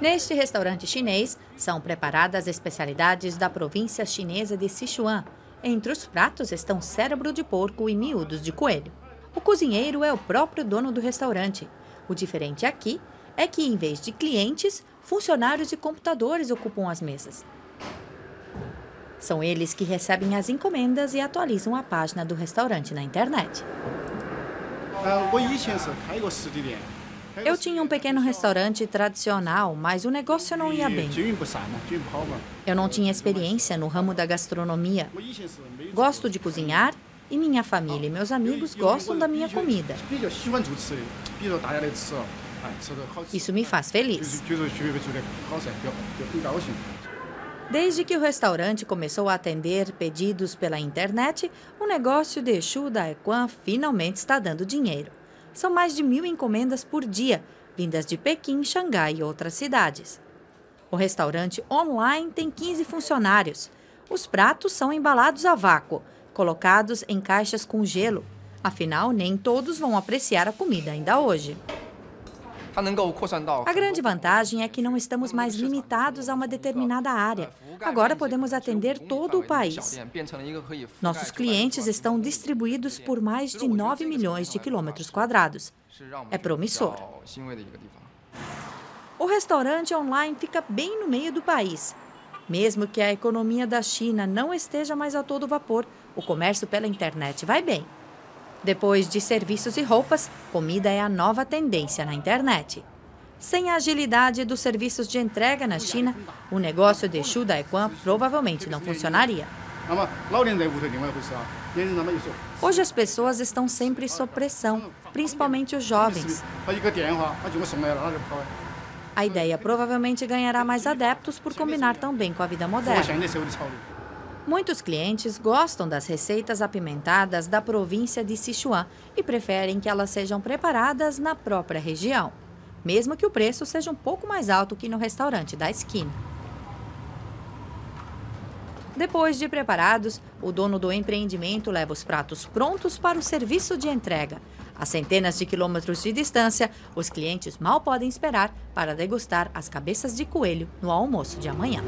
Neste restaurante chinês, são preparadas especialidades da província chinesa de Sichuan. Entre os pratos estão cérebro de porco e miúdos de coelho. O cozinheiro é o próprio dono do restaurante. O diferente aqui é que, em vez de clientes, funcionários e computadores ocupam as mesas. São eles que recebem as encomendas e atualizam a página do restaurante na internet. Eu tinha um pequeno restaurante tradicional, mas o negócio não ia bem. Eu não tinha experiência no ramo da gastronomia. Gosto de cozinhar e minha família e meus amigos gostam da minha comida. Isso me faz feliz. Desde que o restaurante começou a atender pedidos pela internet, o negócio de Exu da Equan finalmente está dando dinheiro. São mais de mil encomendas por dia, vindas de Pequim, Xangai e outras cidades. O restaurante online tem 15 funcionários. Os pratos são embalados a vácuo, colocados em caixas com gelo. Afinal, nem todos vão apreciar a comida ainda hoje. A grande vantagem é que não estamos mais limitados a uma determinada área. Agora podemos atender todo o país. Nossos clientes estão distribuídos por mais de 9 milhões de quilômetros quadrados. É promissor. O restaurante online fica bem no meio do país. Mesmo que a economia da China não esteja mais a todo vapor, o comércio pela internet vai bem. Depois de serviços e roupas, comida é a nova tendência na internet. Sem a agilidade dos serviços de entrega na China, o negócio de Shu Daequan provavelmente não funcionaria. Hoje as pessoas estão sempre sob pressão, principalmente os jovens. A ideia provavelmente ganhará mais adeptos por combinar tão bem com a vida moderna. Muitos clientes gostam das receitas apimentadas da província de Sichuan e preferem que elas sejam preparadas na própria região, mesmo que o preço seja um pouco mais alto que no restaurante da esquina. Depois de preparados, o dono do empreendimento leva os pratos prontos para o serviço de entrega. A centenas de quilômetros de distância, os clientes mal podem esperar para degustar as cabeças de coelho no almoço de amanhã.